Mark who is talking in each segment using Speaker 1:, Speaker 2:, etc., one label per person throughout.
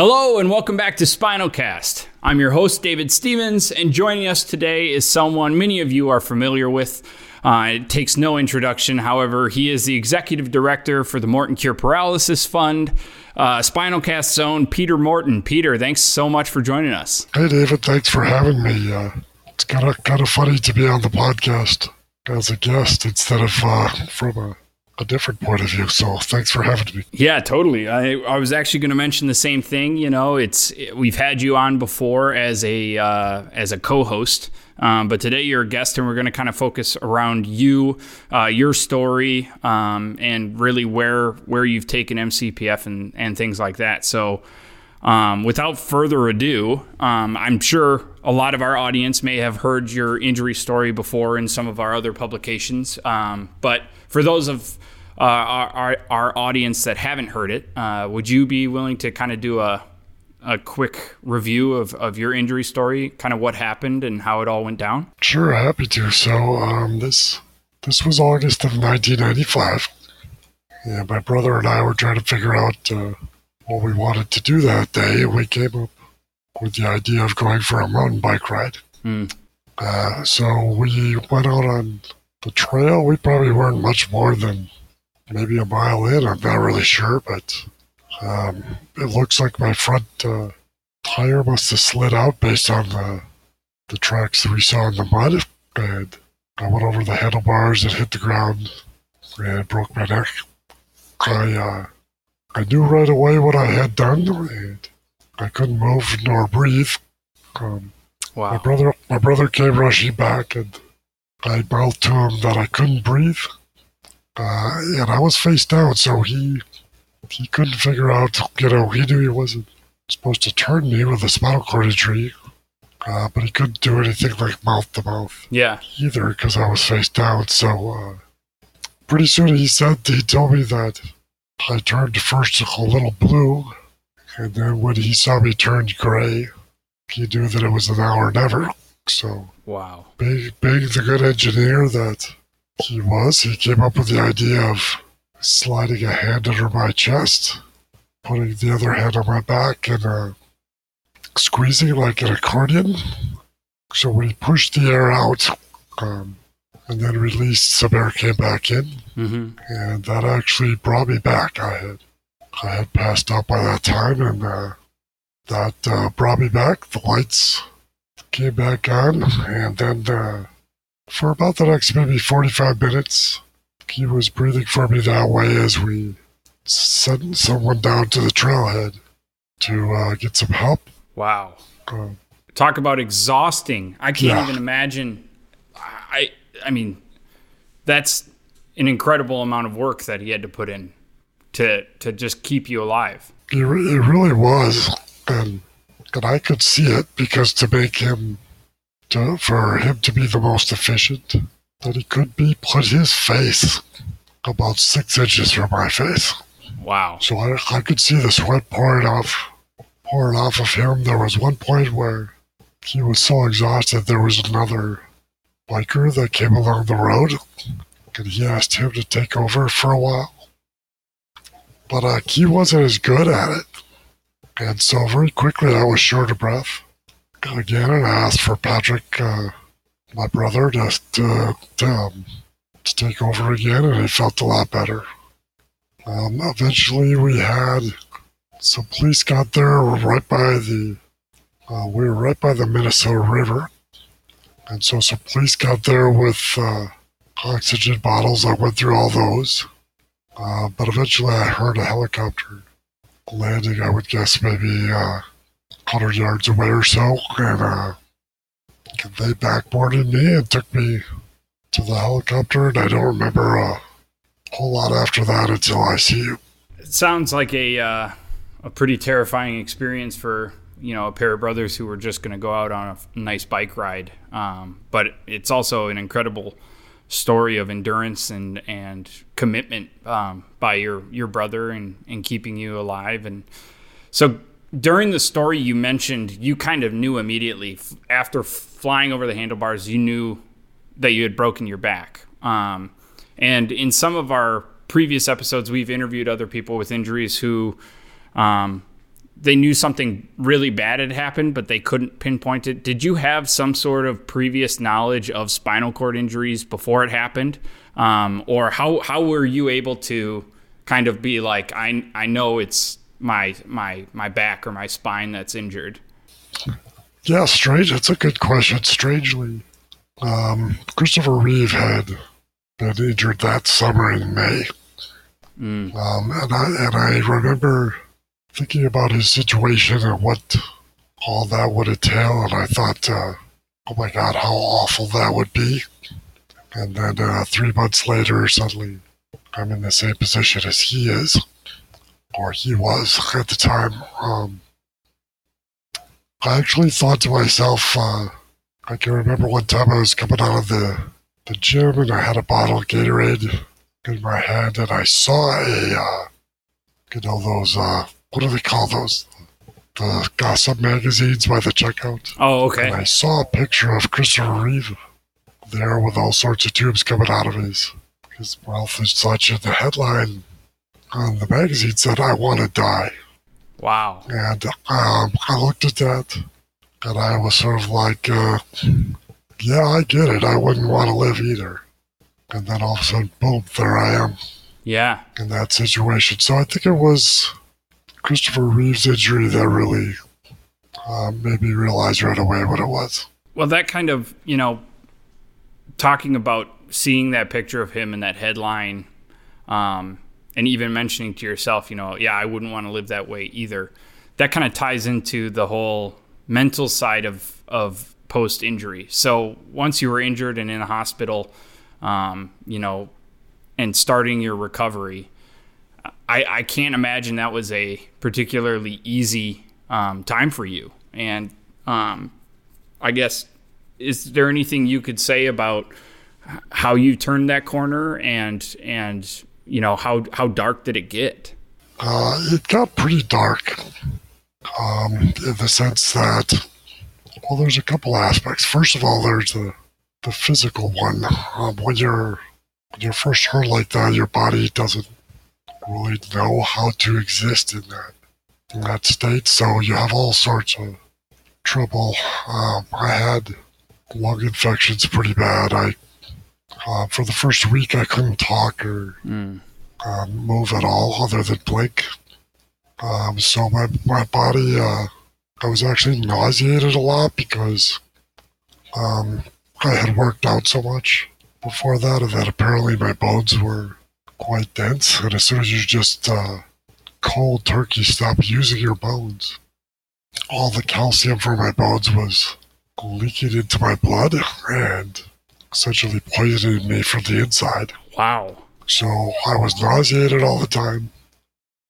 Speaker 1: Hello and welcome back to Spinalcast. I'm your host, David Stevens, and joining us today is someone many of you are familiar with. Uh, it takes no introduction. However, he is the executive director for the Morton Cure Paralysis Fund, uh, Spinalcast's own Peter Morton. Peter, thanks so much for joining us.
Speaker 2: Hey, David, thanks for having me. Uh, it's kind of kind of funny to be on the podcast as a guest instead of uh, from a a different point of view. So thanks for having me.
Speaker 1: Yeah, totally. I, I was actually going to mention the same thing. You know, it's we've had you on before as a uh, as a co-host, um, but today you're a guest, and we're going to kind of focus around you, uh, your story, um, and really where where you've taken MCPF and and things like that. So. Um, without further ado, um, I'm sure a lot of our audience may have heard your injury story before in some of our other publications. Um, but for those of uh, our, our, our, audience that haven't heard it, uh, would you be willing to kind of do a, a quick review of, of your injury story, kind of what happened and how it all went down?
Speaker 2: Sure, happy to. So um, this this was August of 1995. Yeah, my brother and I were trying to figure out uh, what we wanted to do that day, and we came up with the idea of going for a mountain bike ride. Mm. Uh, so we went out on the trail. We probably weren't much more than maybe a mile in. I'm not really sure, but um, it looks like my front uh, tire must have slid out based on the the tracks that we saw in the mud. And I went over the handlebars and hit the ground and broke my neck. I uh, I knew right away what I had done, and I couldn't move nor breathe. Um, wow. My brother, my brother came rushing back, and I mouthed to him that I couldn't breathe uh, and I was face down, so he he couldn't figure out. You know, he knew he wasn't supposed to turn me with a spinal cord injury, uh, but he couldn't do anything like mouth to mouth.
Speaker 1: Yeah.
Speaker 2: Either because I was face down. So uh, pretty soon he said he told me that I turned first a little blue, and then when he saw me turn gray, he knew that it was an hour never. So
Speaker 1: wow,
Speaker 2: being being the good engineer that he was. He came up with the idea of sliding a hand under my chest, putting the other hand on my back, and uh, squeezing like an accordion. So we pushed the air out um, and then released, some air came back in. Mm-hmm. And that actually brought me back. I had, I had passed out by that time, and uh, that uh, brought me back. The lights came back on, and then uh, for about the next maybe 45 minutes, he was breathing for me that way as we sent someone down to the trailhead to uh, get some help.
Speaker 1: Wow. Uh, Talk about exhausting. I can't yeah. even imagine. I, I mean, that's an incredible amount of work that he had to put in to to just keep you alive.
Speaker 2: It, it really was, and and I could see it because to make him to, for him to be the most efficient that he could be, put his face about six inches from my face.
Speaker 1: Wow.
Speaker 2: So I, I could see the sweat pouring off, pouring off of him. There was one point where he was so exhausted, there was another biker that came along the road, and he asked him to take over for a while. But uh, he wasn't as good at it. And so very quickly I was short of breath again and I asked for Patrick, uh, my brother, to, to, to, um, to, take over again, and it felt a lot better. Um, eventually, we had some police got there right by the, uh, we were right by the Minnesota River, and so some police got there with uh, oxygen bottles. I went through all those, uh, but eventually I heard a helicopter landing. I would guess maybe 100 yards away or so, and uh, they backboarded me and took me to the helicopter, and I don't remember a whole lot after that until ICU.
Speaker 1: It sounds like a uh, a pretty terrifying experience for you know a pair of brothers who were just going to go out on a nice bike ride, um, but it's also an incredible story of endurance and and commitment um, by your your brother and and keeping you alive and so during the story you mentioned you kind of knew immediately after flying over the handlebars you knew that you had broken your back um, and in some of our previous episodes we've interviewed other people with injuries who um, they knew something really bad had happened, but they couldn't pinpoint it. Did you have some sort of previous knowledge of spinal cord injuries before it happened, um, or how how were you able to kind of be like, I I know it's my my my back or my spine that's injured?
Speaker 2: Yeah, strange. That's a good question. Strangely, um, Christopher Reeve had been injured that summer in May,
Speaker 1: Mm.
Speaker 2: um, and I and I remember thinking about his situation and what all that would entail, and I thought, uh, oh my God, how awful that would be. And then uh, three months later, suddenly, I'm in the same position as he is, or he was at the time. Um, I actually thought to myself, uh, I can remember one time I was coming out of the, the gym and I had a bottle of Gatorade in my hand and I saw a, uh, you know, those, uh, what do they call those? The gossip magazines by the checkout.
Speaker 1: Oh, okay.
Speaker 2: And I saw a picture of Christopher Reeve there with all sorts of tubes coming out of his, his mouth and such. And the headline on the magazine said, I want to die.
Speaker 1: Wow.
Speaker 2: And um, I looked at that and I was sort of like, uh, yeah, I get it. I wouldn't want to live either. And then all of a sudden, boom, there I am
Speaker 1: Yeah.
Speaker 2: in that situation. So I think it was Christopher Reeve's injury that really uh, made me realize right away what it was.
Speaker 1: Well, that kind of, you know, talking about seeing that picture of him in that headline, um, and even mentioning to yourself, you know, yeah, I wouldn't want to live that way either. That kind of ties into the whole mental side of of post injury. So once you were injured and in a hospital, um, you know, and starting your recovery, I, I can't imagine that was a particularly easy um, time for you. And um, I guess is there anything you could say about how you turned that corner and and you know how how dark did it get?
Speaker 2: Uh, it got pretty dark um, in the sense that, well, there's a couple aspects. First of all, there's the, the physical one. Um, when you're when you're first hurt like that, your body doesn't really know how to exist in that in that state. So you have all sorts of trouble. Um, I had lung infections pretty bad. I uh, for the first week I couldn't talk or
Speaker 1: Mm.
Speaker 2: um, move at all other than blink. Um, so my my body, uh, I was actually nauseated a lot because um, I had worked out so much before that, and that apparently my bones were quite dense. And as soon as you just uh, cold turkey stop using your bones, all the calcium from my bones was leaking into my blood and essentially poisoning me from the inside.
Speaker 1: Wow.
Speaker 2: So I was nauseated all the time.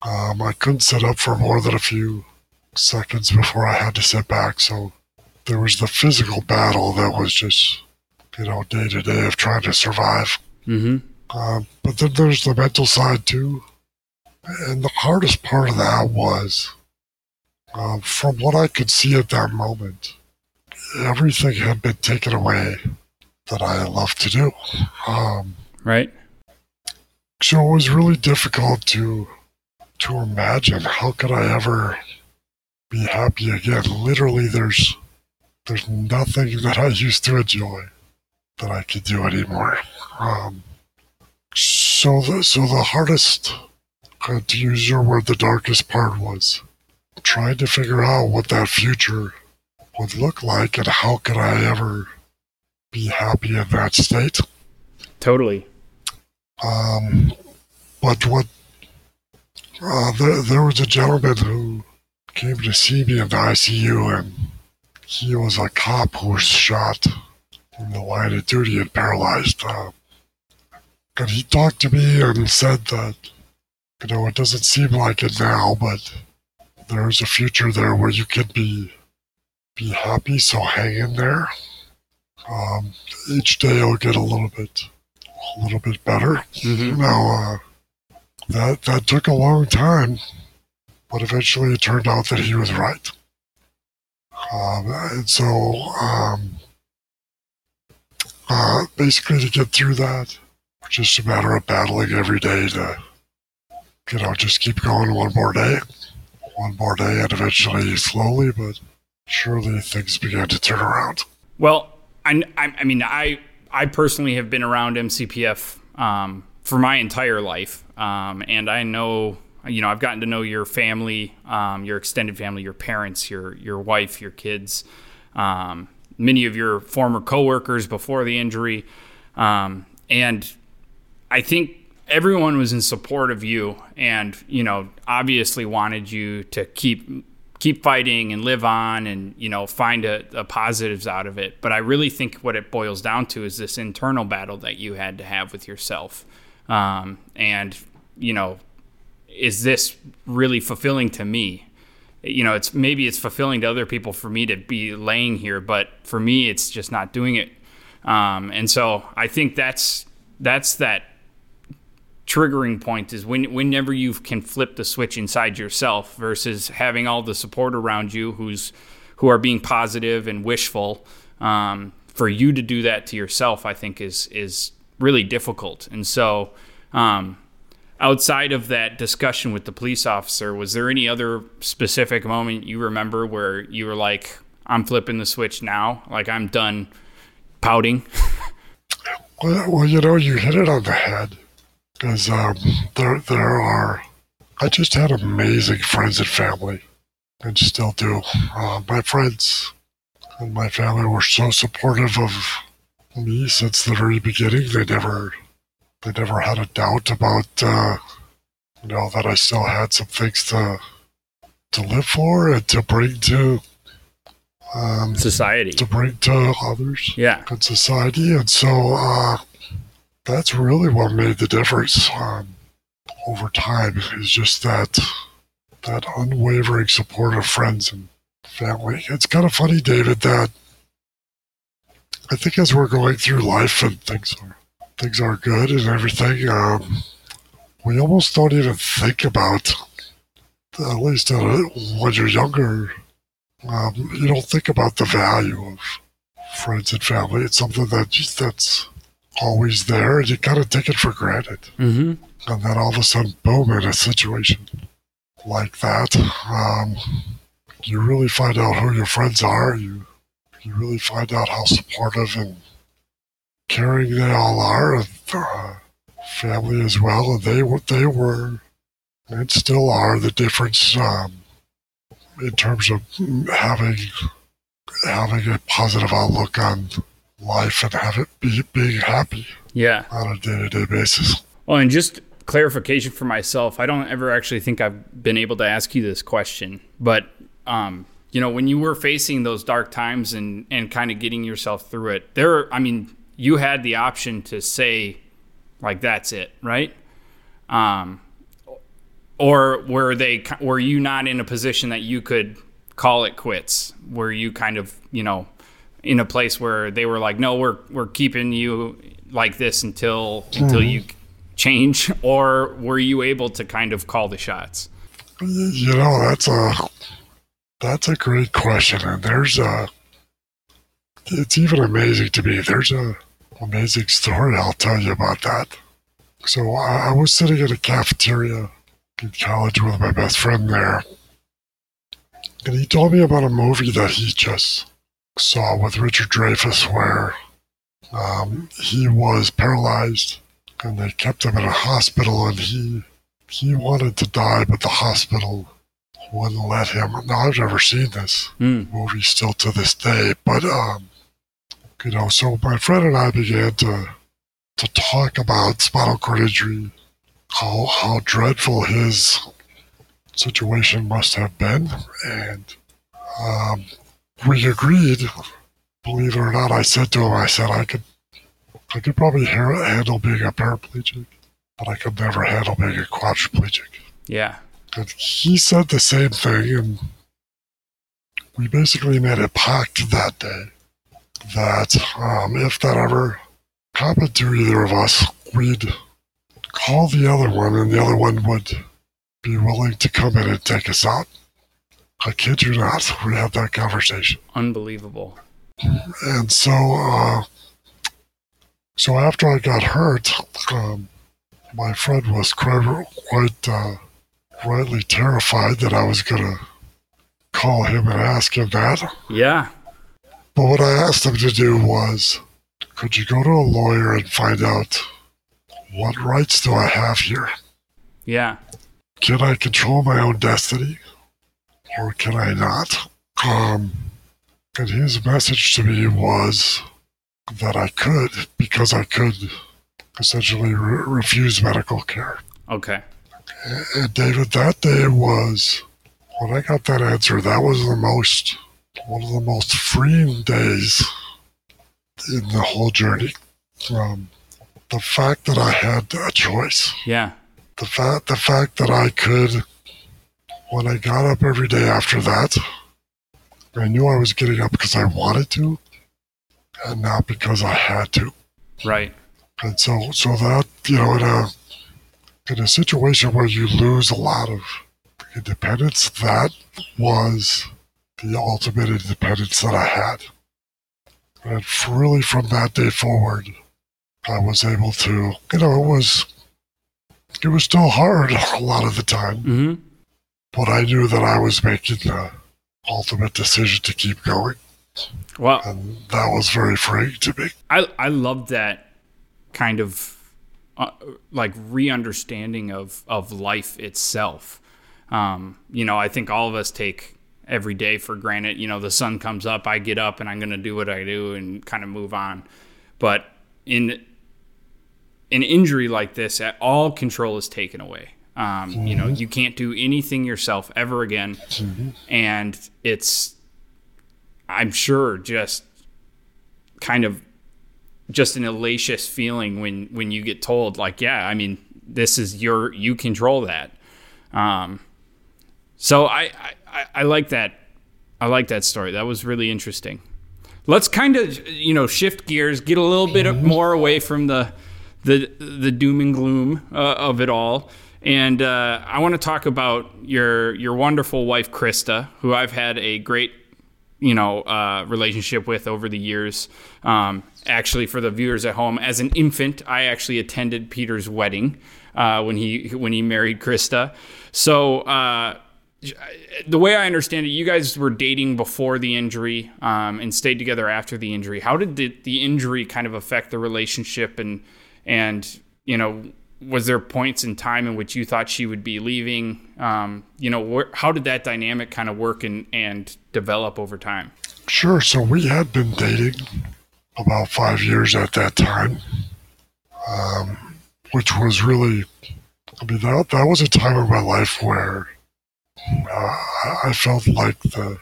Speaker 2: Um, I couldn't sit up for more than a few seconds before I had to sit back. So there was the physical battle that was just, you know, day to day of trying to survive.
Speaker 1: Mm-hmm.
Speaker 2: Um, but then there's the mental side too. And the hardest part of that was, um, from what I could see at that moment, everything had been taken away that I love to do. Um,
Speaker 1: Right.
Speaker 2: So it was really difficult to to imagine how could I ever be happy again. Literally, there's there's nothing that I used to enjoy that I could do anymore. Um, so the so the hardest, uh, to use your word, the darkest part was trying to figure out what that future would look like and how could I ever be happy in that state.
Speaker 1: Totally.
Speaker 2: Um, but what uh, there, there was a gentleman who came to see me in the ICU, and he was a cop who was shot in the line of duty and paralyzed. Uh, and he talked to me and said that, you know, it doesn't seem like it now, but there's a future there where you can be be happy. So hang in there. Um, each day I'll get a little bit a little bit better.
Speaker 1: Mm-hmm.
Speaker 2: Now, uh, that that took a long time, but eventually it turned out that he was right. Um, and so, um, uh, basically, to get through that, just a matter of battling every day to, you know, just keep going one more day, one more day, and eventually, slowly but surely, things began to turn around.
Speaker 1: Well, I, I mean, I I personally have been around MCPF um, for my entire life, um, and I know you know I've gotten to know your family, um, your extended family, your parents, your your wife, your kids, um, many of your former coworkers before the injury, um, and I think everyone was in support of you, and you know obviously wanted you to keep keep fighting and live on and you know find a, a, positives out of it. But i really think what it boils down to is this internal battle that you had to have with yourself. Um, and you know is this really fulfilling to me? You know it's maybe it's fulfilling to other people for me to be laying here but for me it's just not doing it. Um, and so i think that's that's that triggering point is when whenever you can flip the switch inside yourself versus having all the support around you who's who are being positive and wishful um, for you to do that to yourself i think is is really difficult. And so um, outside of that discussion with the police officer was there any other specific moment you remember where you were like i'm flipping the switch now like i'm done pouting
Speaker 2: well, well you know you hit it on the head because um, there there are. I just had amazing friends and family, and still do. Uh, my friends and my family were so supportive of me since the very beginning. They never they never had a doubt about uh, you know that I still had some things to to live for and to bring to
Speaker 1: um, society
Speaker 2: to bring to others
Speaker 1: yeah
Speaker 2: and society and so uh, that's really what made the difference um, over time is just that that unwavering support of friends and family. It's kind of funny, David, that I think as we're going through life and things are things are good and everything, um, we almost don't even think about, at least uh, when you're younger, um, you don't think about the value of friends and family. It's something that that's always there, and you kind of take it for granted.
Speaker 1: Mm-hmm.
Speaker 2: And then all of a sudden, boom, in a situation like that, um, you really find out who your friends are. You you really find out how supportive and caring they all are, and uh, family as well. And they they were and still are the difference um, in terms of having having a positive outlook on life and have it be being happy.
Speaker 1: Yeah.
Speaker 2: On a day to day basis.
Speaker 1: Well, and just clarification for myself, I don't ever actually think I've been able to ask you this question, but um, you know, when you were facing those dark times and and kind of getting yourself through it, there, I mean, you had the option to say, like, that's it, right? Um, or were they were you not in a position that you could call it quits? Were you kind of you know in a place where they were like, no, we're we're keeping you like this until mm-hmm. until you change, or were you able to kind of call the shots?
Speaker 2: You know, that's a that's a great question, and there's a it's even amazing to me. There's a amazing story I'll tell you about that. So I, I was sitting in a cafeteria in college with my best friend there, and he told me about a movie that he just saw with Richard Dreyfuss where um, he was paralyzed and they kept him in a hospital and he he wanted to die, but the hospital wouldn't let him. Now I've never seen this mm. movie still to this day, but um, you know, so my friend and I began to to talk about spinal cord injury, how how dreadful his situation must have been, and um, we agreed. Believe it or not, I said to him, I said I could, I could probably handle being a paraplegic, but I could never handle being a quadriplegic.
Speaker 1: Yeah.
Speaker 2: And he said the same thing, and we basically made a pact that day that um, if that ever happened to either of us, we'd call the other one, and the other one would be willing to come in and take us out. I kid you not. We had that conversation.
Speaker 1: Unbelievable.
Speaker 2: And so, uh, so after I got hurt, um, my friend was quite, quite uh, rightly terrified that I was going to call him and ask him that.
Speaker 1: Yeah.
Speaker 2: But what I asked him to do was could you go to a lawyer and find out what rights do I have here?
Speaker 1: Yeah.
Speaker 2: Can I control my own destiny? Or can I not? Um, and his message to me was that I could because I could essentially re- refuse medical care.
Speaker 1: Okay.
Speaker 2: And David, that day was when I got that answer. That was the most one of the most freeing days in the whole journey. Um, the fact that I had a choice.
Speaker 1: Yeah.
Speaker 2: The fact the fact that I could when I got up every day after that, I knew I was getting up because I wanted to and not because I had to.
Speaker 1: Right.
Speaker 2: And so so that, you know, in a in a situation where you lose a lot of independence, that was the ultimate independence that I had. And really from that day forward, I was able to, you know, it was, it was still hard a lot of the time,
Speaker 1: hmm
Speaker 2: but I knew that I was making the ultimate decision to keep going.
Speaker 1: Well,
Speaker 2: And that was very freeing to me.
Speaker 1: I I love that kind of uh, like re-understanding of of life itself. Um, you know, I think all of us take every day for granted. You know, the sun comes up, I get up, and I'm going to do what I do and kind of move on. But in an injury like this, all control is taken away. Um, You know, you can't do anything yourself ever again, and it's, I'm sure, just kind of just an elacious feeling when when you get told like yeah i mean this is your you control that. Um so i i, I like that i like that story. That was really interesting. Let's kind of you know shift gears get a little bit more away from the the the doom and gloom uh, of it all and uh, i want to talk about your your wonderful wife krista who i've had a great you know uh, relationship with over the years. Um, actually, for the viewers at home, as an infant, I actually attended Peter's wedding uh, when he when he married Krista. So. Uh, the way I understand it, you guys were dating before the injury um, and stayed together after the injury. How did the, the injury kind of affect the relationship and and you know was there points in time in which you thought she would be leaving? Um, you know, wh- how did that dynamic kind of work and, and develop over time?
Speaker 2: Sure. So we had been dating about five years at that time, um, which was really, I mean, that, that was a time of my life where uh, I felt like the,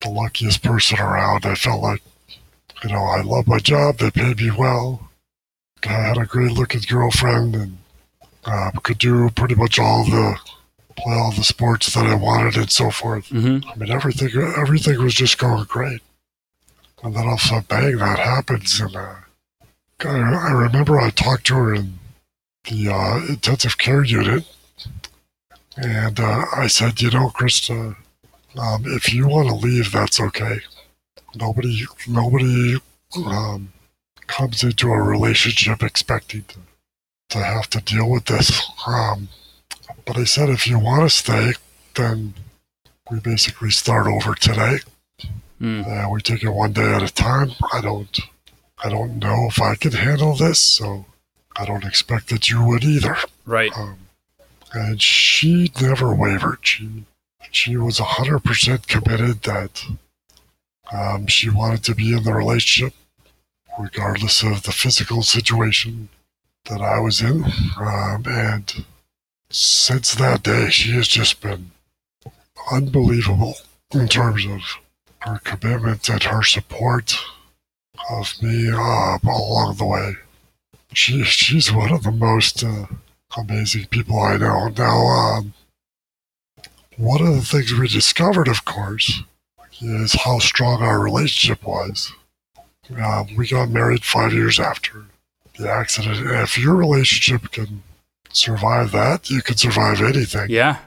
Speaker 2: the luckiest person around. I felt like, you know, I love my job, they paid me well, I had a great looking girlfriend, and uh, could do pretty much all the, play all the sports that I wanted and so forth.
Speaker 1: Mm-hmm.
Speaker 2: I mean, everything everything was just going great. And then all of a sudden, bang, that happens. And uh, I, I remember I talked to her in the uh, intensive care unit. And uh, I said, you know, Krista, um, if you want to leave, that's okay. Nobody, nobody um, comes into a relationship expecting to, to have to deal with this. Um, but I said, if you want to stay, then we basically start over today.
Speaker 1: Mm.
Speaker 2: Uh, we take it one day at a time. I don't, I don't know if I can handle this, so I don't expect that you would either.
Speaker 1: Right.
Speaker 2: Um, and she never wavered. She, she was hundred percent committed that um, she wanted to be in the relationship, regardless of the physical situation that I was in. Um, and since that day, she has just been unbelievable in terms of her commitment and her support of me uh, along the way. She she's one of the most uh, amazing people I know. Now, um, one of the things we discovered, of course, is how strong our relationship was. Uh, we got married five years after the accident. If your relationship can survive that, you can survive anything.
Speaker 1: Yeah.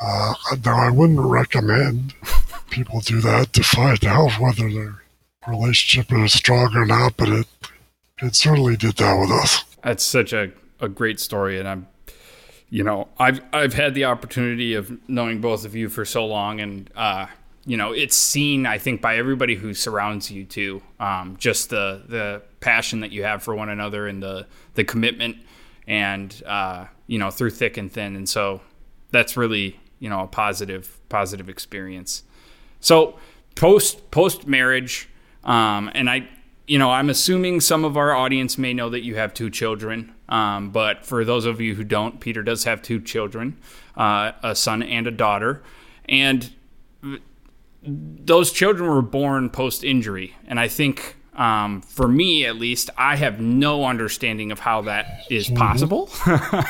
Speaker 2: Uh, now, I wouldn't recommend people do that to find out whether their relationship is strong or not, but it it certainly did that with us.
Speaker 1: That's such a, a great story. And I'm, you know, I've I've had the opportunity of knowing both of you for so long, and uh, you know, it's seen I think by everybody who surrounds you too. Um, just the the passion that you have for one another and the the commitment, and uh, you know, through thick and thin, and so that's really you know a positive positive experience. So post post marriage, um, and I you know I'm assuming some of our audience may know that you have two children. Um, but for those of you who don't, Peter does have two children, uh, a son and a daughter, and those children were born post injury. And I think um, for me, at least, I have no understanding of how that is mm-hmm. possible.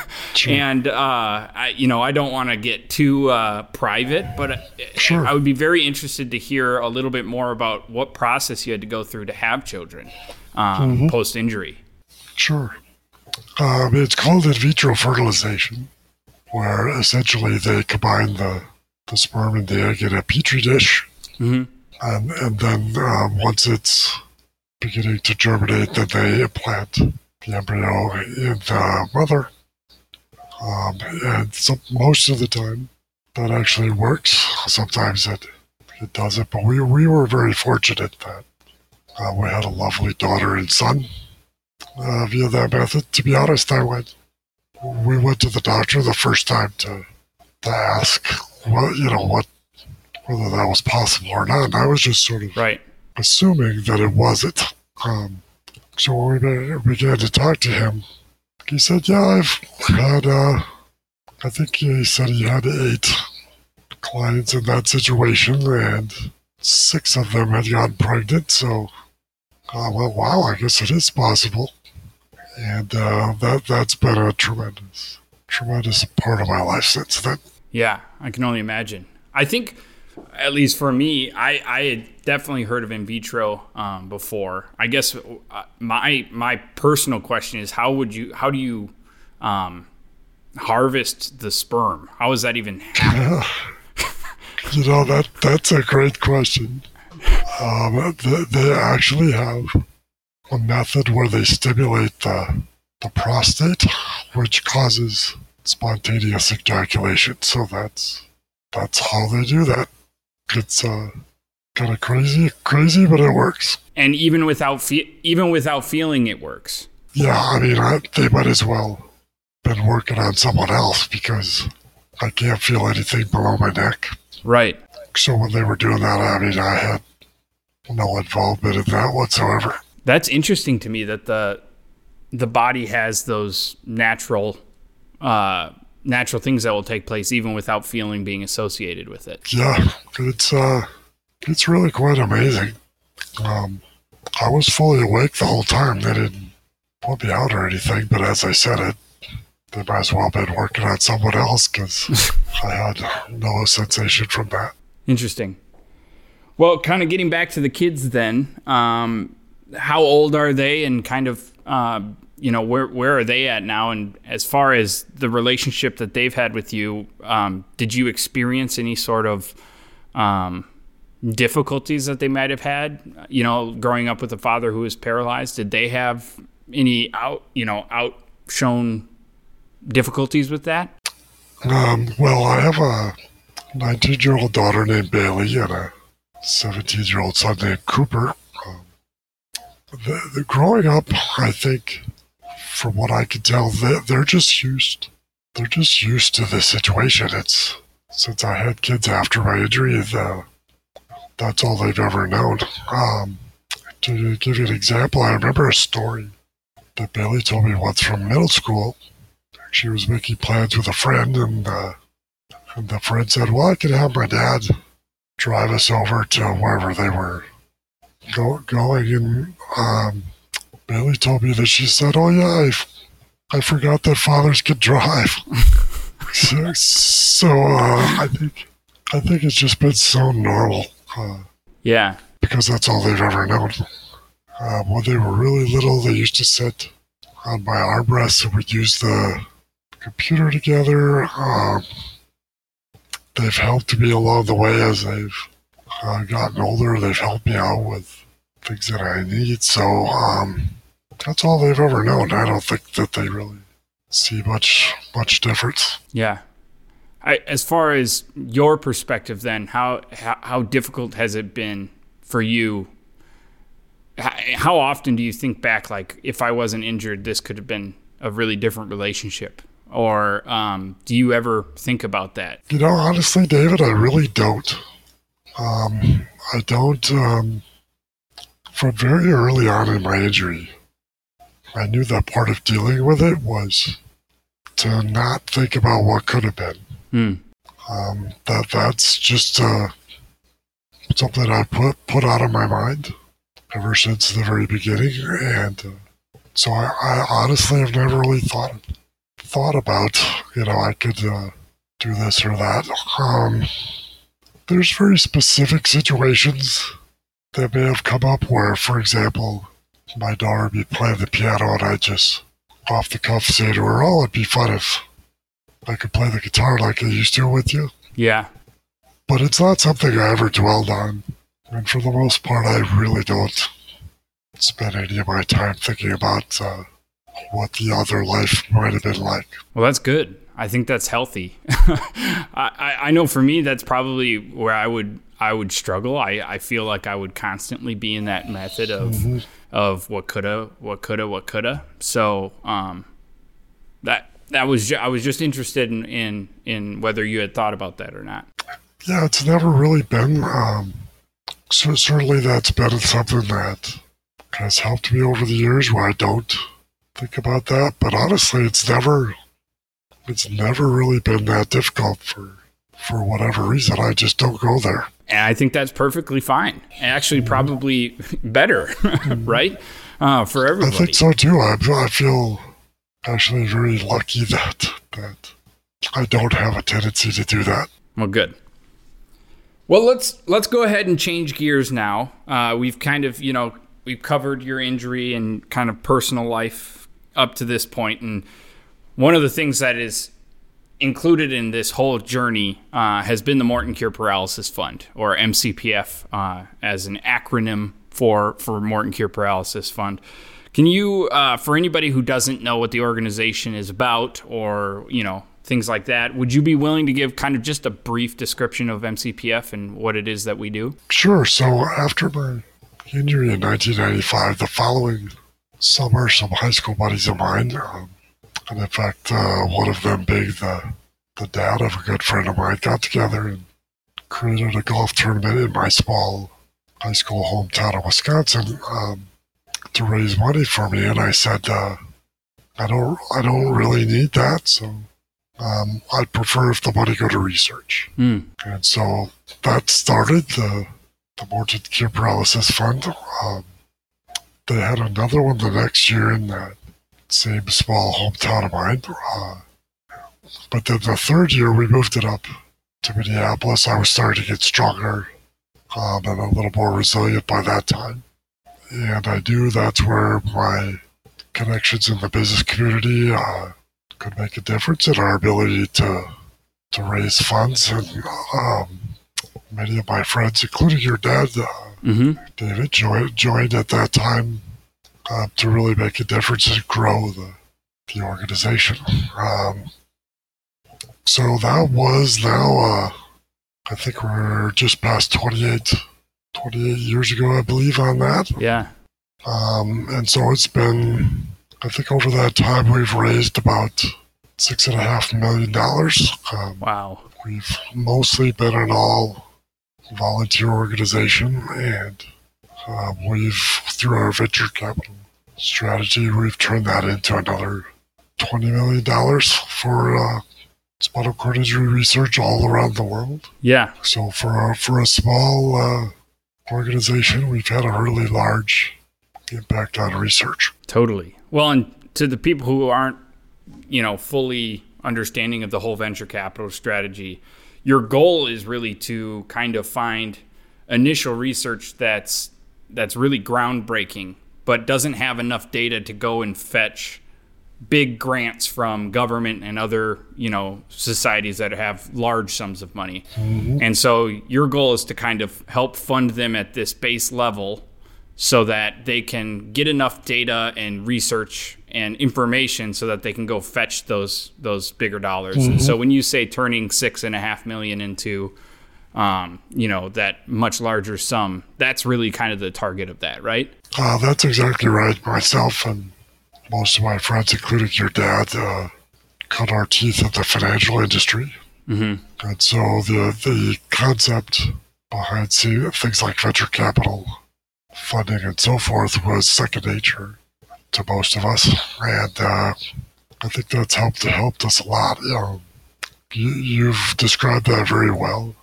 Speaker 1: And, uh, I, you know, I don't want to get too uh, private, but sure. I would be very interested to hear a little bit more about what process you had to go through to have children um, mm-hmm. post injury.
Speaker 2: Sure. Um, it's called in vitro fertilization, where essentially they combine the, the sperm and the egg in a petri dish. Mm-hmm. And, and then um, once it's beginning to germinate, then they implant the embryo in the mother. Um, and some, most of the time, that actually works. Sometimes it, it doesn't, but we, we were very fortunate that uh, we had a lovely daughter and son uh, via that method. To be honest, I went. We went to the doctor the first time to to ask what you know what whether that was possible or not. And I was just sort of
Speaker 1: right
Speaker 2: assuming that it wasn't. Um, so when we began to talk to him, he said, "Yeah, I've had. Uh, I think he said he had eight clients in that situation, and six of them had gotten pregnant. So, uh, well, wow, I guess it is possible." and uh, that that's been a tremendous, tremendous part of my life since then.
Speaker 1: Yeah, I can only imagine. I think, at least for me, I I had definitely heard of in vitro um, before. I guess uh, my my personal question is how would you how do you um, harvest the sperm? How does that even happen?
Speaker 2: you know that that's a great question. Um, they, they actually have a method where they stimulate the, the prostate, which causes spontaneous ejaculation. So that's that's how they do that. It's uh, kind of crazy, crazy, but it works.
Speaker 1: And even without fe- even without feeling, it works.
Speaker 2: Yeah, I mean, I, they might as well been working on someone else because I can't feel anything below my neck.
Speaker 1: Right.
Speaker 2: So when they were doing that, I mean, I had no involvement in that whatsoever.
Speaker 1: That's interesting to me that the the body has those natural uh, natural things that will take place even without feeling being associated with it.
Speaker 2: Yeah, it's uh, it's really quite amazing. Um, I was fully awake the whole time. They didn't put me out or anything, but as I said it, they might as well have been working on someone else because I had no sensation from that.
Speaker 1: Interesting. Well, kind of getting back to the kids then. Um, how old are they and kind of uh, you know where where are they at now? And as far as the relationship that they've had with you um, did you experience any sort of um, difficulties that they might have had? You know growing up with a father who was paralyzed did they have any out you know outshone difficulties with that?
Speaker 2: Um, well i have a 19 year old daughter named bailey and a 17 year old son named cooper. The, the growing up, I think, from what I can tell, they, they're just used. They're just used to the situation. It's since I had kids after my injury, the, that's all they've ever known. Um, to give you an example, I remember a story that Bailey told me once from middle school. She was making plans with a friend, and, uh, and the friend said, "Well, I could have my dad drive us over to wherever they were go, going, and um, Bailey told me that she said, "Oh yeah, I, I forgot that fathers could drive." so, so uh, I think I think it's just been so normal. Uh,
Speaker 1: yeah,
Speaker 2: because that's all they've ever known. Uh, when they were really little, they used to sit on my armrest and we'd use the computer together. Um, they've helped me along the way as they've uh, gotten older. They've helped me out with things that I need. So um, that's all they've ever known. I don't think that they really see much much difference.
Speaker 1: Yeah. I, as far as your perspective, then how, how how difficult has it been for you? How, how often do you think back, like if I wasn't injured, this could have been a really different relationship? Or um, do you ever think about that?
Speaker 2: You know, honestly, David, I really don't. Um, I don't. Um, from very early on in my injury, I knew that part of dealing with it was to not think about what could have been.
Speaker 1: Hmm.
Speaker 2: Um, that that's just uh, something I put put out of my mind ever since the very beginning, and uh, so I, I honestly have never really thought thought about you know I could uh, do this or that. Um, there's very specific situations that may have come up where, for example, my daughter would be playing the piano and I just off the cuff say to her, "Oh, it'd be fun if I could play the guitar like I used to with you."
Speaker 1: Yeah.
Speaker 2: But it's not something I ever dwelled on, and for the most part, I really don't spend any of my time thinking about uh, what the other life might have been like.
Speaker 1: Well, that's good. I think that's healthy. I, I know for me, that's probably where I would I would struggle. I, I feel like I would constantly be in that method of mm-hmm. of what coulda, what coulda, what coulda. So um, that that was ju- I was just interested in, in in whether you had thought about that or not.
Speaker 2: Yeah, it's never really been. Um, so certainly, that's been something that has helped me over the years. Where I don't think about that, but honestly, it's never it's never really been that difficult for for whatever reason. I just don't go there.
Speaker 1: And I think that's perfectly fine. Actually, mm-hmm. probably better, right? Uh, for everybody.
Speaker 2: I think so too. I, I feel actually very lucky that that I don't have a tendency to do that.
Speaker 1: Well, good. Well, let's let's go ahead and change gears now. Uh, we've kind of you know we've covered your injury and kind of personal life up to this point, and one of the things that is included in this whole journey uh, has been the Morton Cure Paralysis Fund, or MCPF, uh, as an acronym for for Morton Cure Paralysis Fund. Can you, uh, for anybody who doesn't know what the organization is about, or you know things like that, would you be willing to give kind of just a brief description of MCPF and what it is that we do?
Speaker 2: Sure. So after my injury in 1995, the following summer, some high school buddies of mine um, and in fact, uh, one of them, being the, the dad of a good friend of mine, got together and created a golf tournament in my small high school hometown of Wisconsin um, to raise money for me. And I said, uh, I don't, I don't really need that. So um, I'd prefer if the money go to research.
Speaker 1: Mm.
Speaker 2: And so that started the, the Morton Cure Paralysis Fund. Um, they had another one the next year in that same small hometown of mine. Uh, but then the third year, we moved it up to Minneapolis. I was starting to get stronger um, and a little more resilient by that time. And I knew that's where my connections in the business community uh, could make a difference in our ability to to raise funds. And um, many of my friends, including your dad, uh,
Speaker 1: mm-hmm.
Speaker 2: David, joined, joined at that time uh, to really make a difference and grow the, the organization. Um, so that was now, uh, I think we're just past 28, 28 years ago, I believe, on that.
Speaker 1: Yeah.
Speaker 2: Um, and so it's been, I think over that time, we've raised about six and a half million dollars.
Speaker 1: Um, wow.
Speaker 2: We've mostly been an all volunteer organization and um, we've, through our venture capital strategy, we've turned that into another $20 million for uh, spinal cord injury research all around the world.
Speaker 1: Yeah.
Speaker 2: So for a, for a small uh, organization, we've had a really large impact on research.
Speaker 1: Totally. Well, and to the people who aren't, you know, fully understanding of the whole venture capital strategy, your goal is really to kind of find initial research that's that's really groundbreaking, but doesn't have enough data to go and fetch big grants from government and other you know societies that have large sums of money mm-hmm. and so your goal is to kind of help fund them at this base level so that they can get enough data and research and information so that they can go fetch those those bigger dollars. Mm-hmm. And so when you say turning six and a half million into um, you know, that much larger sum, that's really kind of the target of that, right?
Speaker 2: Uh, that's exactly right. Myself and most of my friends, including your dad, uh, cut our teeth in the financial industry. Mm-hmm. And so the the concept behind see, things like venture capital funding and so forth was second nature to most of us, and uh, I think that's helped helped us a lot. You know, you, you've described that very well,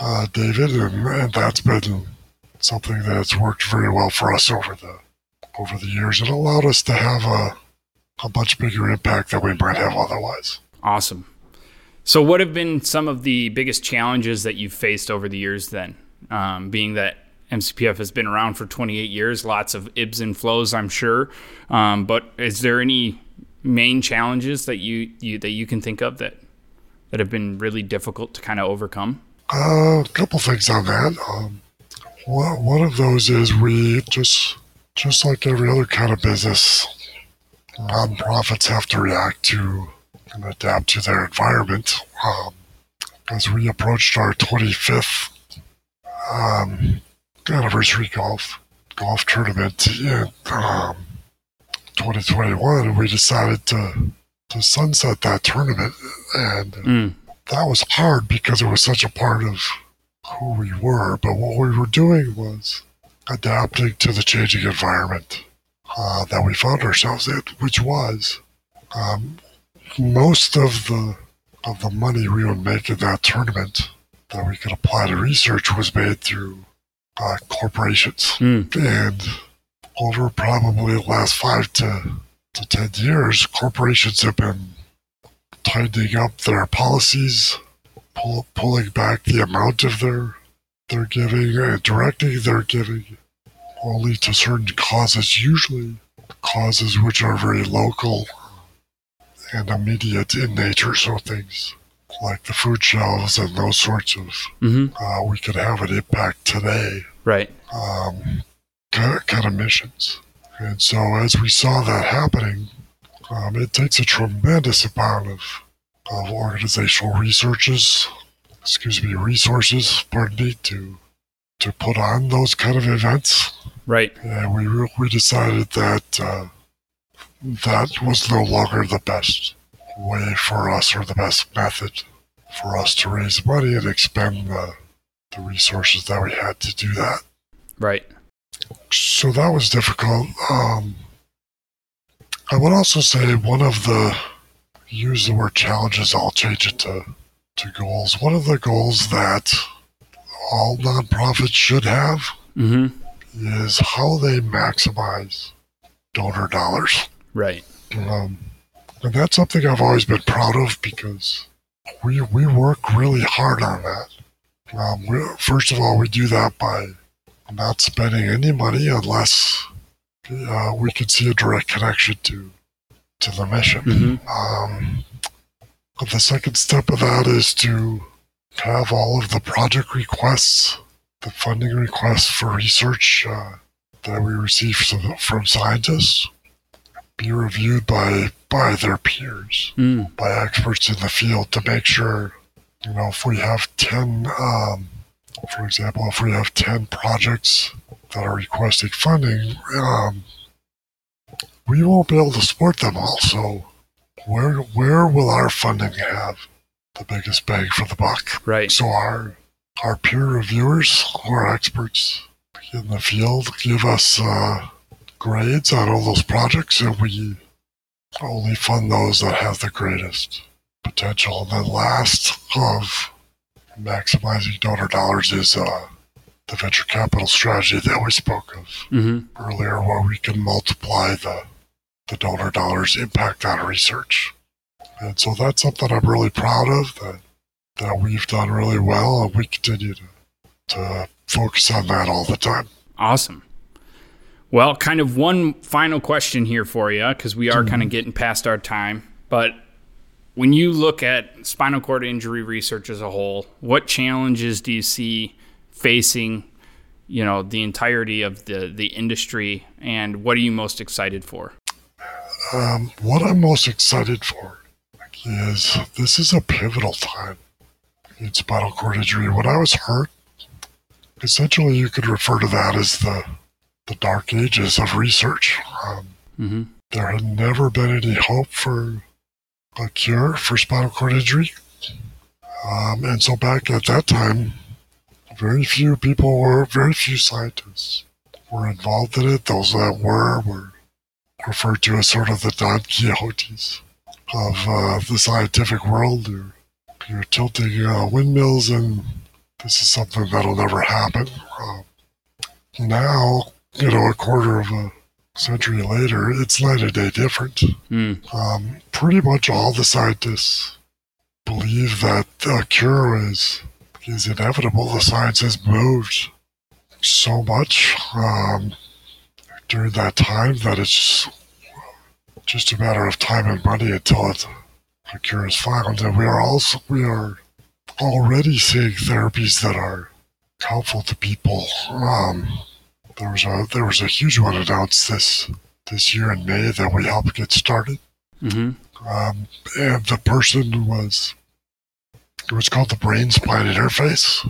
Speaker 2: uh, David, and, and that's been something that's worked very well for us over the over the years. It allowed us to have a a much bigger impact than we might have otherwise.
Speaker 1: Awesome. So, what have been some of the biggest challenges that you've faced over the years then? Um, being that MCPF has been around for 28 years, lots of ibs and flows, I'm sure. Um, but is there any main challenges that you, you that you can think of that that have been really difficult to kind of overcome?
Speaker 2: Uh, a couple things on that. Um, one, one of those is we just just like every other kind of business, nonprofits have to react to and adapt to their environment. Um, as we approached our 25th um, anniversary golf golf tournament in um, 2021, we decided to to sunset that tournament, and mm. That was hard because it was such a part of who we were. But what we were doing was adapting to the changing environment uh, that we found ourselves in, which was um, most of the of the money we would make in that tournament that we could apply to research was made through uh, corporations. Mm. And over probably the last five to, to 10 years, corporations have been tightening up their policies, pull, pulling back the amount of their, their giving and directing their giving only to certain causes, usually causes which are very local and immediate in nature. So things like the food shelves and those sorts of, mm-hmm. uh, we could have an impact today.
Speaker 1: Right.
Speaker 2: Um, kind, of, kind of missions. And so as we saw that happening, um, it takes a tremendous amount of, of organizational researches, excuse me, resources, pardon me, to, to put on those kind of events.
Speaker 1: Right.
Speaker 2: And we, we decided that, uh, that was no longer the best way for us or the best method for us to raise money and expend the, the resources that we had to do that.
Speaker 1: Right.
Speaker 2: So that was difficult. Um, I would also say one of the use the word challenges. I'll change it to to goals. One of the goals that all nonprofits should have mm-hmm. is how they maximize donor dollars.
Speaker 1: Right.
Speaker 2: Um, and that's something I've always been proud of because we we work really hard on that. Um, we, first of all, we do that by not spending any money unless uh, we can see a direct connection to to the mission. Mm-hmm. Um, but the second step of that is to have all of the project requests, the funding requests for research uh, that we receive from, from scientists be reviewed by by their peers, mm. by experts in the field to make sure, you know, if we have 10, um, for example, if we have 10 projects that are requesting funding, um, we won't be able to support them all. So, where where will our funding have the biggest bang for the buck?
Speaker 1: Right.
Speaker 2: So our our peer reviewers, who are experts in the field, give us uh, grades on all those projects, and we only fund those that have the greatest potential. And then last of maximizing donor dollars is uh, the venture capital strategy that we spoke of mm-hmm. earlier, where we can multiply the, the donor dollars impact on research. And so that's something I'm really proud of that, that we've done really well, and we continue to, to focus on that all the time.
Speaker 1: Awesome. Well, kind of one final question here for you because we are kind of getting past our time. But when you look at spinal cord injury research as a whole, what challenges do you see facing, you know, the entirety of the the industry, and what are you most excited for?
Speaker 2: um, what I'm most excited for is this is a pivotal time in spinal cord injury. When I was hurt, essentially you could refer to that as the the dark ages of research. Um,
Speaker 1: Mm-hmm.
Speaker 2: there had never been any hope for a cure for spinal cord injury. Um, and so back at that time, very few people were, very few scientists were involved in it. Those that were were referred to as sort of the Don Quixotes of uh, the scientific world. You're, you're tilting uh, windmills, and this is something that'll never happen. Um, now, you know, a quarter of a century later, it's night and day different.
Speaker 1: Mm.
Speaker 2: Um, pretty much all the scientists believe that a cure is is inevitable. The science has moved so much um, during that time that it's just, a matter of time and money until it, a cure is found. And we are also we are already seeing therapies that are helpful to people. Um, there was a there was a huge one announced this this year in May that we helped get started.
Speaker 1: Mm-hmm.
Speaker 2: Um, and the person was it was called the Brain Spine Interface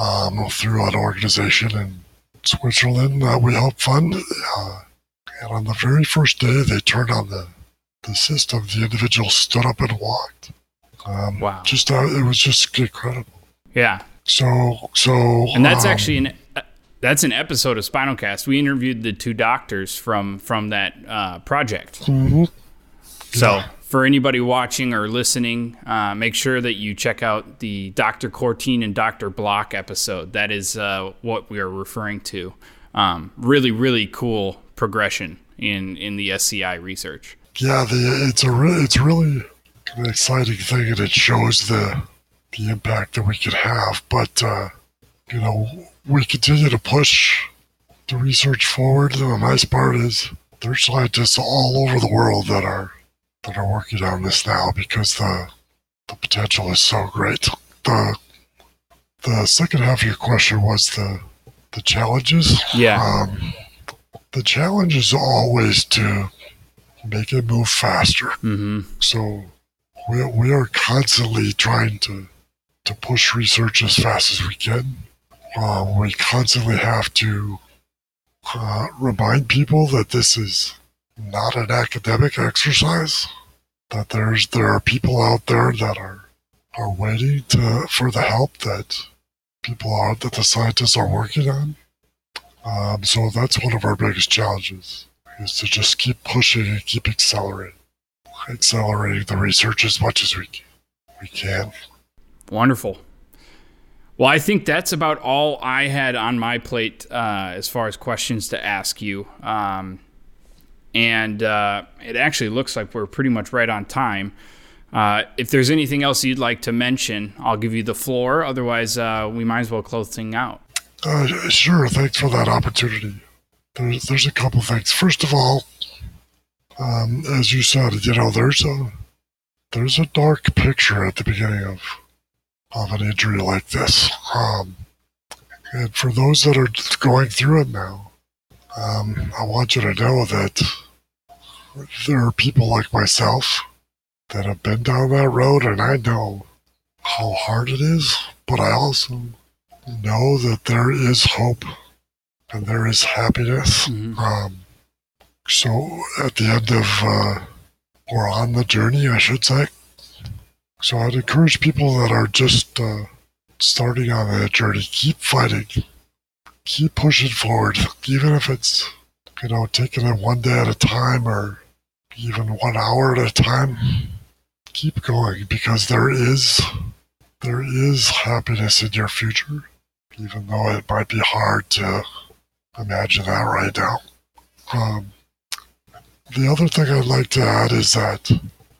Speaker 2: um, through an organization in Switzerland that we helped fund. Uh, and on the very first day they turned on the the system, the individual stood up and walked. Um,
Speaker 1: Wow.
Speaker 2: Just uh, it was just incredible.
Speaker 1: Yeah.
Speaker 2: So so
Speaker 1: And that's
Speaker 2: um,
Speaker 1: actually an that's an episode of Spinalcast. We interviewed the two doctors from from that uh, project.
Speaker 2: mhm.
Speaker 1: So for anybody watching or listening, uh, make sure that you check out the Dr. Courtine and Dr. Bloch episode. That is uh, what we are referring to. Um, really, really cool progression in in the SCI research.
Speaker 2: Yeah, the, it's a re- it's really an exciting thing, and it shows the the impact that we could have. But uh, you know, we continue to push the research forward. And the nice part is there's scientists all over the world that are that are working on this now because the the potential is so great. The the second half of your question was the the challenges.
Speaker 1: Yeah.
Speaker 2: Um, the challenge is always to make it move faster.
Speaker 1: Mm-hmm.
Speaker 2: So we, we are constantly trying to to push research as fast as we can. Uh, we constantly have to uh, remind people that this is not an academic exercise. That there's there are people out there that are are waiting to for the help that people are that the scientists are working on. Um, so that's one of our biggest challenges is to just keep pushing and keep accelerating accelerating the research as much as we can. We can.
Speaker 1: Wonderful. Well, I think that's about all I had on my plate uh, as far as questions to ask you. Um, and uh, it actually looks like we're pretty much right on time. Uh, if there's anything else you'd like to mention, I'll give you the floor. Otherwise, uh, we might as well close things out.
Speaker 2: Uh, sure. Thanks for that opportunity. There's there's a couple things. First of all, um, as you said, you know, there's a there's a dark picture at the beginning of of an injury like this. Um, and for those that are going through it now, um, I want you to know that there are people like myself that have been down that road, and I know how hard it is, but I also know that there is hope and there is happiness.
Speaker 1: Mhm.
Speaker 2: Um, so at the end of, uh, or on the journey, I should say. So I'd encourage people that are just uh, starting on that journey, keep fighting, keep pushing forward, even if it's, you know, taking it one day at a time or even one hour at a time. Keep going because there is, there is happiness in your future even though it might be hard to imagine that right now. Um, the other thing I'd like to add is that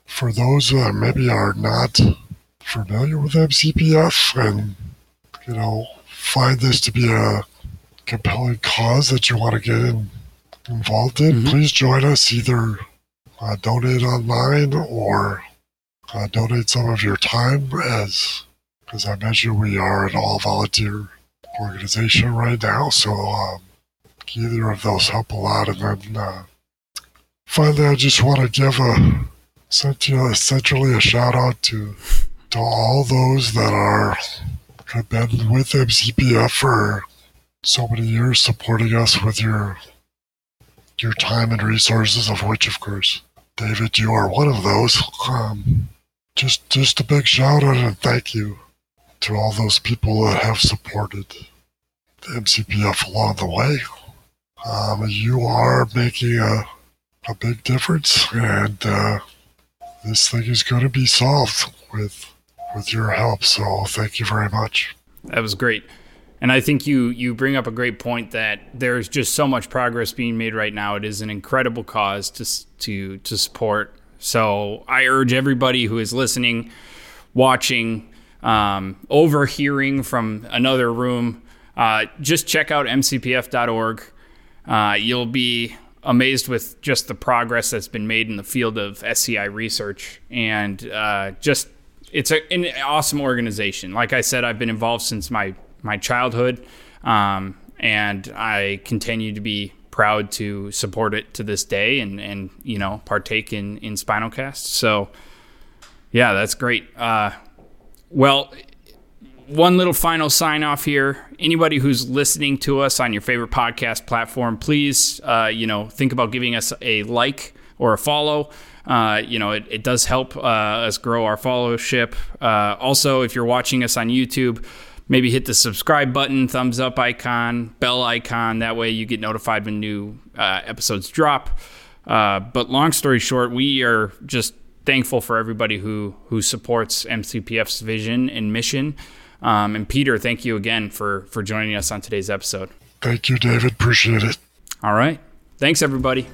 Speaker 2: for those that maybe are not familiar with MCPF and, you know, find this to be a compelling cause that you want to get in, involved in,
Speaker 1: Mhm.
Speaker 2: please join us. Either uh, donate online or uh, donate some of your time as as I mentioned, we are an all volunteer organization right now, so um, either of those help a lot. And then uh, finally, I just want to give a essentially a shout out to to all those that are have been with MCPF for so many years, supporting us with your your time and resources, of which, of course, David, you are one of those. Um, just just a big shout out and thank you to all those people that have supported the MCPF along the way. Um, you are making a, a big difference, and uh, this thing is going to be solved with with your help. So thank you very much.
Speaker 1: That was great. And I think you you bring up a great point that there's just so much progress being made right now. It is an incredible cause to to to support. So I urge everybody who is listening, watching, um, overhearing from another room, uh, just check out mcpf.org. Uh, you'll be amazed with just the progress that's been made in the field of SCI research, and uh, just it's a, an awesome organization. Like I said, I've been involved since my my childhood, um, and I continue to be proud to support it to this day, and and you know partake in in Spinalcast. So, yeah, that's great. Uh, well, one little final sign off here. Anybody who's listening to us on your favorite podcast platform, please, uh, you know, think about giving us a like or a follow. Uh, you know, it, it does help uh, us grow our followership. Uh, also, if you're watching us on YouTube, maybe hit the subscribe button, thumbs up icon, bell icon. That way you get notified when new uh, episodes drop. Uh, but long story short, we are just thankful for everybody who who supports MCPF's vision and mission. Um, and Peter, thank you again for for joining us on today's episode.
Speaker 2: Thank you, David. Appreciate it.
Speaker 1: All right. Thanks, everybody.